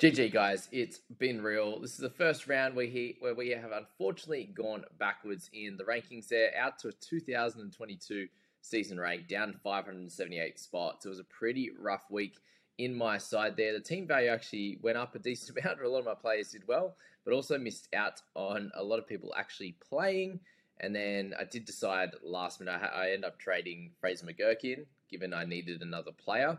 GG guys, it's been real. This is the first round where, he, where we have unfortunately gone backwards in the rankings there, out to a 2022 season rank, down 578 spots. It was a pretty rough week in my side there. The team value actually went up a decent amount. A lot of my players did well, but also missed out on a lot of people actually playing. And then I did decide last minute, I, I ended up trading Fraser McGurk in, given I needed another player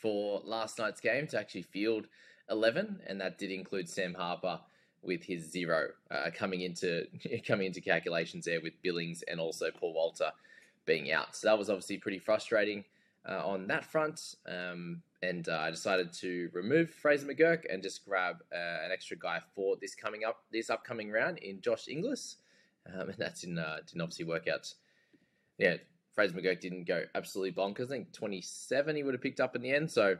for last night's game to actually field 11, and that did include Sam Harper with his zero uh, coming into coming into calculations there with Billings and also Paul Walter being out. So that was obviously pretty frustrating uh, on that front. Um, and uh, I decided to remove Fraser McGurk and just grab uh, an extra guy for this coming up this upcoming round in Josh Inglis, um, and that didn't uh, didn't obviously work out. Yeah, Fraser McGurk didn't go absolutely bonkers. I think 27 he would have picked up in the end. So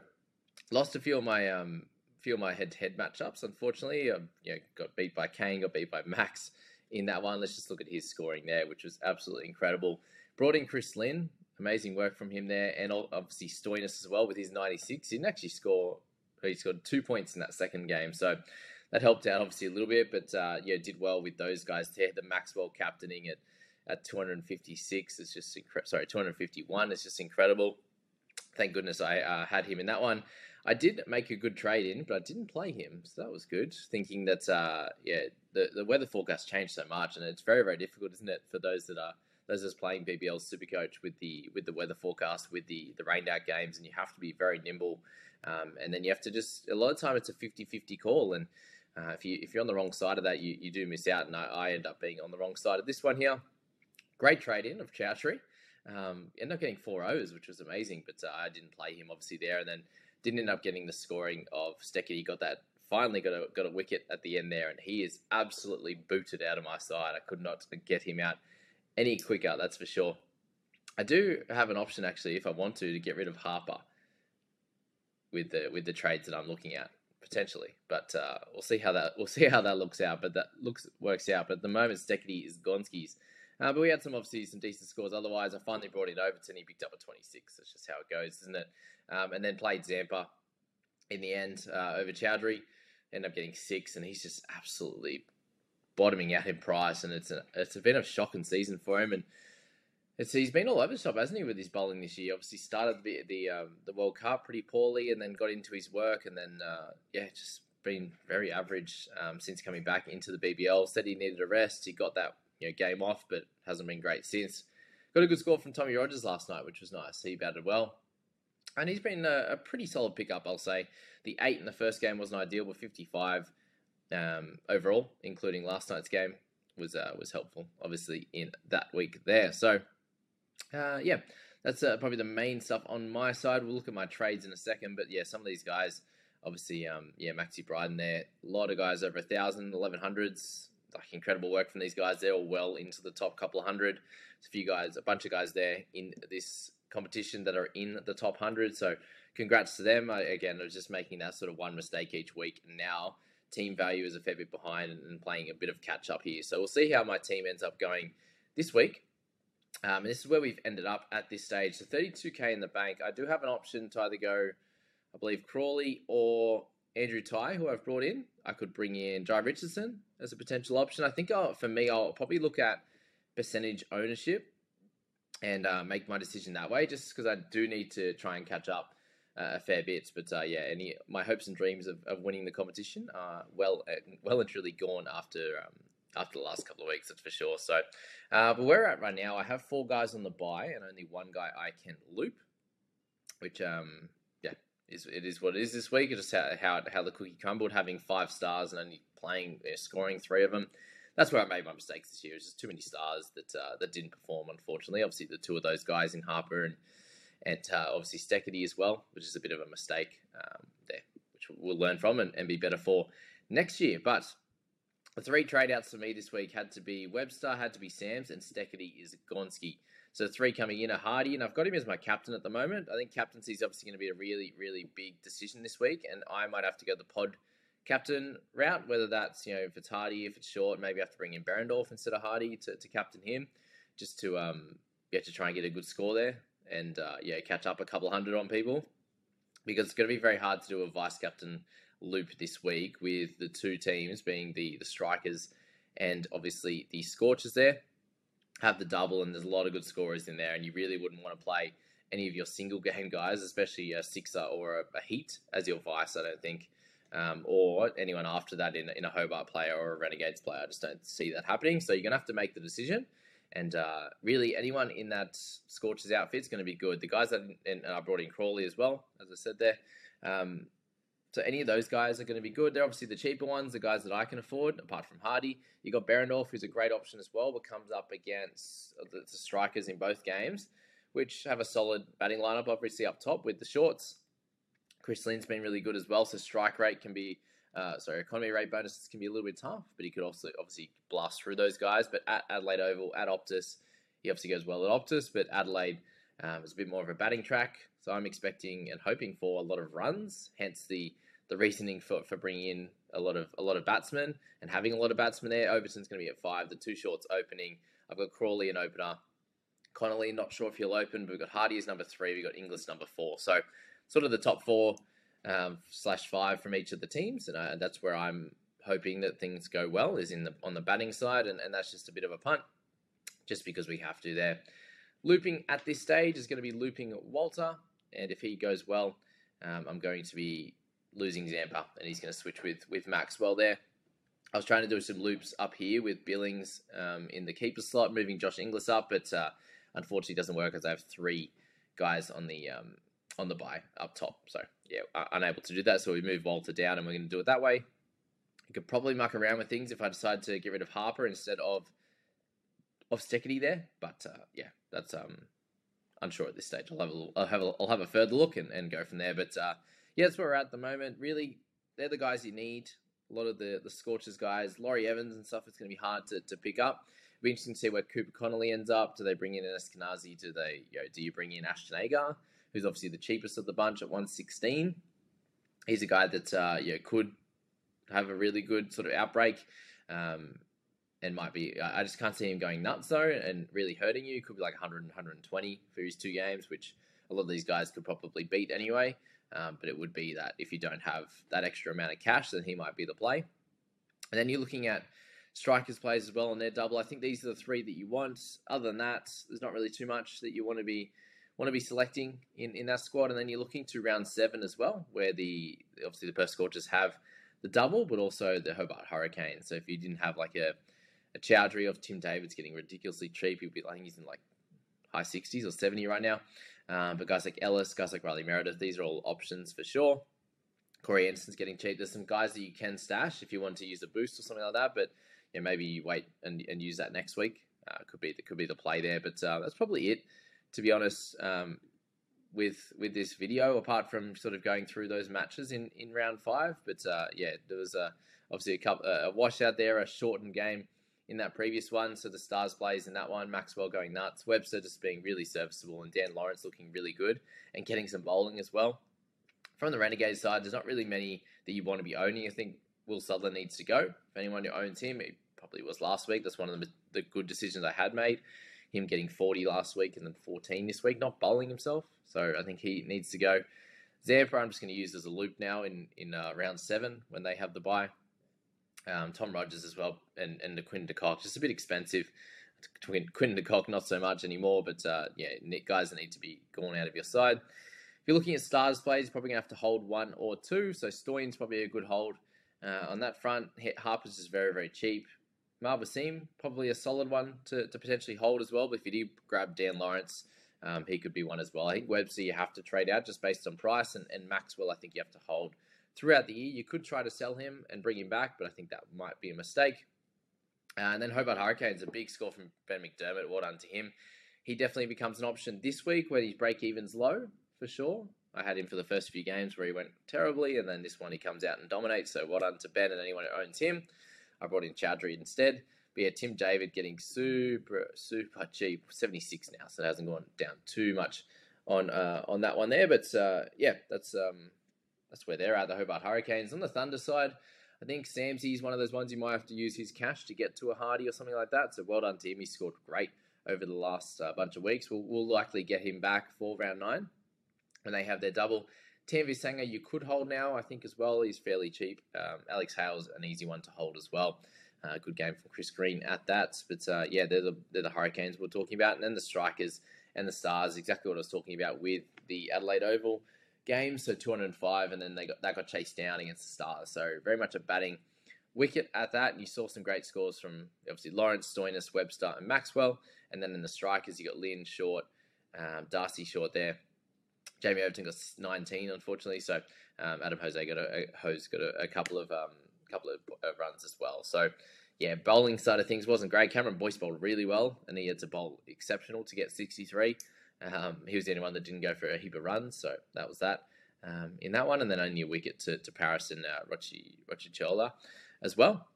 lost a few of my um, few of my head-to-head matchups. Unfortunately, I you know, got beat by Kane, got beat by Max in that one. Let's just look at his scoring there, which was absolutely incredible. Brought in Chris Lynn, amazing work from him there, and obviously Stoinis as well with his 96. He didn't actually score; he scored two points in that second game, so that helped out obviously a little bit. But uh, yeah, did well with those guys there. The Maxwell captaining at at 256 is just incredible. Sorry, 251 is just incredible. Thank goodness I uh, had him in that one. I did make a good trade in, but I didn't play him, so that was good. Thinking that, uh, yeah, the, the weather forecast changed so much, and it's very very difficult, isn't it, for those that are those that's playing BBL Supercoach with the with the weather forecast with the the rained out games, and you have to be very nimble, um, and then you have to just a lot of time it's a 50-50 call, and uh, if you if you're on the wrong side of that, you, you do miss out, and I, I end up being on the wrong side of this one here. Great trade in of Chaudhary. Um, ended up getting four O's, which was amazing, but uh, I didn't play him obviously there, and then didn't end up getting the scoring of Steketee. He got that finally got a got a wicket at the end there, and he is absolutely booted out of my side. I could not get him out any quicker. That's for sure. I do have an option actually, if I want to, to get rid of Harper with the with the trades that I'm looking at potentially. But uh, we'll see how that we'll see how that looks out. But that looks works out. But at the moment, Steketee is Gonski's. Uh, but we had some obviously some decent scores. Otherwise, I finally brought in Overton. He picked up a 26. That's just how it goes, isn't it? Um, and then played Zampa in the end uh, over Chaudhary. Ended up getting six, and he's just absolutely bottoming out in price. And it's a it's been a shocking season for him. And it's he's been all over the shop, hasn't he, with his bowling this year? Obviously started the the um, the World Cup pretty poorly, and then got into his work, and then uh, yeah, just been very average um, since coming back into the BBL. Said he needed a rest. He got that you know, game off, but hasn't been great since. Got a good score from Tommy Rogers last night, which was nice. He batted well. And he's been a, a pretty solid pickup, I'll say. The eight in the first game wasn't ideal, but 55 um, overall, including last night's game, was uh, was helpful, obviously, in that week there. So, uh, yeah, that's uh, probably the main stuff on my side. We'll look at my trades in a second, but yeah, some of these guys, obviously, um, yeah, Maxi Bryden there, a lot of guys over a thousand, eleven hundreds, like incredible work from these guys. They're all well into the top couple of hundred. There's a few guys, a bunch of guys there in this competition that are in the top hundred. So congrats to them. I, again, I was just making that sort of one mistake each week. Now team value is a fair bit behind and, and playing a bit of catch up here. So we'll see how my team ends up going this week. Um, and this is where we've ended up at this stage. So 32k in the bank. I do have an option to either go, I believe, Crawley or Andrew Tye, who I've brought in. I could bring in Jhye Richardson as a potential option. I think I'll, for me, I'll probably look at percentage ownership and uh, make my decision that way, just because I do need to try and catch up uh, a fair bit. But uh, yeah, any my hopes and dreams of, of winning the competition are well uh, well and truly gone after um, after the last couple of weeks. That's for sure. So, uh, but where we're at right now, I have four guys on the buy and only one guy I can loop, which um is it is what it is this week. It's just how how, how the cookie crumbled, having five stars and only playing uh, scoring three of them. That's where I made my mistakes this year. It's just too many stars that uh, that didn't perform. Unfortunately, obviously the two of those guys in Harper and and uh, obviously Steketee as well, which is a bit of a mistake um, there, which we'll learn from and, and be better for next year. But the three trade outs for me this week had to be Webster, had to be Sams, and Steckity is Gonski. So three coming in are Hardy, and I've got him as my captain at the moment. I think captaincy is obviously going to be a really, really big decision this week, and I might have to go the pod captain route, whether that's, you know, if it's Hardy, if it's short, maybe I have to bring in Behrendorff instead of Hardy to, to captain him, just to, um, to try and get a good score there and, uh, yeah, catch up a couple hundred on people because it's going to be very hard to do a vice captain loop this week with the two teams being the the strikers and obviously the scorchers there have the double and there's a lot of good scorers in there and you really wouldn't want to play any of your single game guys especially a sixer or a, a heat as your vice i don't think um, or anyone after that in, in a hobart player or a renegades player i just don't see that happening so you're going to have to make the decision and uh, really, anyone in that Scorchers outfit is going to be good. The guys that and I brought in Crawley as well, as I said there. Um, so any of those guys are going to be good. They're obviously the cheaper ones, the guys that I can afford, apart from Hardy. You got Behrendorff, who's a great option as well, but comes up against the, the strikers in both games, which have a solid batting lineup, obviously up top with the shorts. Chris Lynn's been really good as well, so strike rate can be uh, sorry, economy rate bonuses can be a little bit tough, but he could also obviously blast through those guys. But at Adelaide Oval, at Optus, he obviously goes well at Optus, but Adelaide um, is a bit more of a batting track. So I'm expecting and hoping for a lot of runs. Hence the the reasoning for, for bringing in a lot of a lot of batsmen and having a lot of batsmen there. Overton's going to be at five. The two shorts opening. I've got Crawley an opener. Connolly, not sure if he'll open, but we've got Hardy as number three. We've got Inglis number four. So sort of the top four um, slash five from each of the teams, and that's where I'm hoping that things go well is in the on the batting side, and, and that's just a bit of a punt, just because we have to there. Looping at this stage is going to be looping Walter, and if he goes well, um, I'm going to be losing Zampa, and he's going to switch with with Maxwell there. I was trying to do some loops up here with Billings um, in the keeper slot, moving Josh Inglis up, but uh, unfortunately doesn't work as I have three guys on the um, on the buy up top. So yeah, unable to do that. So we move Walter down, and we're going to do it that way. You could probably muck around with things if I decide to get rid of Harper instead of of Steketee there. But uh, yeah, that's um unsure at this stage. I'll have a I'll have a, I'll have a further look and, and go from there. But uh, yeah, that's where we're at, at the moment. Really, they're the guys you need. A lot of the the Scorchers guys, Laurie Evans and stuff. It's going to be hard to, to pick up. It'll be interesting to see where Cooper Connolly ends up. Do they bring in Eskinazi? Do they you know, do you bring in Ashton Agar? who's obviously the cheapest of the bunch at 116. He's a guy that uh, yeah could have a really good sort of outbreak. Um, and might be, I just can't see him going nuts though and really hurting you. Could be like 100, 120 for his two games, which a lot of these guys could probably beat anyway. Um, but it would be that if you don't have that extra amount of cash, then he might be the play. And then you're looking at strikers plays as well on their double. I think these are the three that you want. Other than that, there's not really too much that you want to be want to be selecting in, in that squad. And then you're looking to round seven as well, where the obviously the Perth Scorchers have the double, but also the Hobart Hurricanes. So if you didn't have like a, a Chaudhary of Tim David's getting ridiculously cheap, he'd be, I think he's in like high 60s or 70 right now. Um, but guys like Ellis, guys like Riley Meredith, these are all options for sure. Corey Anderson's getting cheap. There's some guys that you can stash if you want to use a boost or something like that, but maybe you wait and, and use that next week. Uh, could be could be the play there, but uh, that's probably it to be honest, um, with with this video, apart from sort of going through those matches in, in round five. But uh, yeah, there was a, obviously a couple a washout there, a shortened game in that previous one. So the Stars plays in that one, Maxwell going nuts, Webster just being really serviceable, and Dan Lawrence looking really good and getting some bowling as well. From the Renegades side, there's not really many that you want to be owning. I think Will Sutherland needs to go. If anyone who owns him, it probably was last week. That's one of the, the good decisions I had made him getting 40 last week and then 14 this week, not bowling himself. So I think he needs to go. Zampa, I'm just going to use as a loop now in in uh, round seven when they have the buy. Um, Tom Rogers as well, and and the Quinn de Kock, just a bit expensive. Quinn, de Kock, not so much anymore, but uh, yeah, guys that need to be gone out of your side. If you're looking at stars plays, you're probably to have to hold one or two. So Stoyan's probably a good hold uh, on that front. Harper's is very, very cheap. Marv probably a solid one to, to potentially hold as well. But if you do grab Dan Lawrence, um, he could be one as well. I think Webster you have to trade out just based on price, and, and Maxwell I think you have to hold throughout the year. You could try to sell him and bring him back, but I think that might be a mistake. Uh, and then Hobart Hurricanes, a big score from Ben McDermott. Well done to him. He definitely becomes an option this week when his break even's low for sure. I had him for the first few games where he went terribly, and then this one he comes out and dominates. So well done to Ben and anyone who owns him. I brought in Chaudhary instead. But yeah, Tim David getting super, super cheap, 76 now, so it hasn't gone down too much on uh, on that one there. But uh, yeah, that's um, that's where they're at, the Hobart Hurricanes. On the Thunder side, I think Samsy's one of those ones you might have to use his cash to get to a Hardy or something like that. So well done to him. He scored great over the last uh, bunch of weeks. We'll, we'll likely get him back for round nine when they have their double. Tim Sangha, you could hold now, I think, as well. He's fairly cheap. Um, Alex Hales an easy one to hold as well. Uh, good game from Chris Green at that. But uh, yeah, they're the, they're the Hurricanes we're talking about. And then the Strikers and the Stars, exactly what I was talking about with the Adelaide Oval game. So 205, and then they got that got chased down against the Stars. So very much a batting wicket at that. and You saw some great scores from obviously Lawrence, Stoinis, Webster, and Maxwell. And then in the strikers, you got Lynn Short, um, Darcy Short there. Jamie Overton got 19, unfortunately. So um, Adam Hose got a, got a, a couple of um, couple of runs as well. So yeah, bowling side of things wasn't great. Cameron Boyce bowled really well, and he had to bowl exceptional to get 63. Um, he was the only one that didn't go for a heap of runs, so that was that um, in that one. And then only a wicket to, to Paris and uh, Rochi, as well.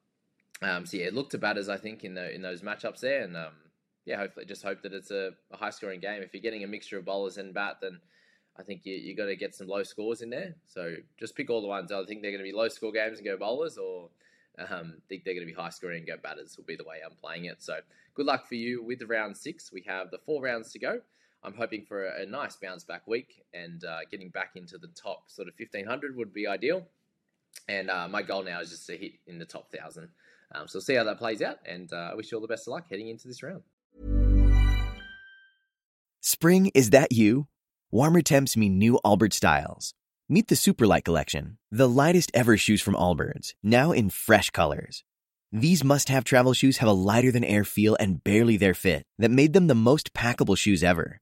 Um, so yeah, look to batters, I think, in the, in those matchups there, and um, yeah, hopefully, just hope that it's a, a high scoring game. If you're getting a mixture of bowlers and bat, then I think you you got to get some low scores in there. So just pick all the ones. I think they're going to be low score games and go bowlers, or um, think they're going to be high scoring and go batters. Will be the way I'm playing it. So good luck for you with round six. We have the four rounds to go. I'm hoping for a, nice bounce back week and uh, getting back into the top sort of 1500 would be ideal. And uh, my goal now is just to hit in the top thousand. Um, so see how that plays out. And uh, I wish you all the best of luck heading into this round. Spring, is that you? Warmer temps mean new Allbirds styles. Meet the Superlight Collection, the lightest ever shoes from Allbirds, now in fresh colors. These must have travel shoes have a lighter than air feel and barely their fit that made them the most packable shoes ever.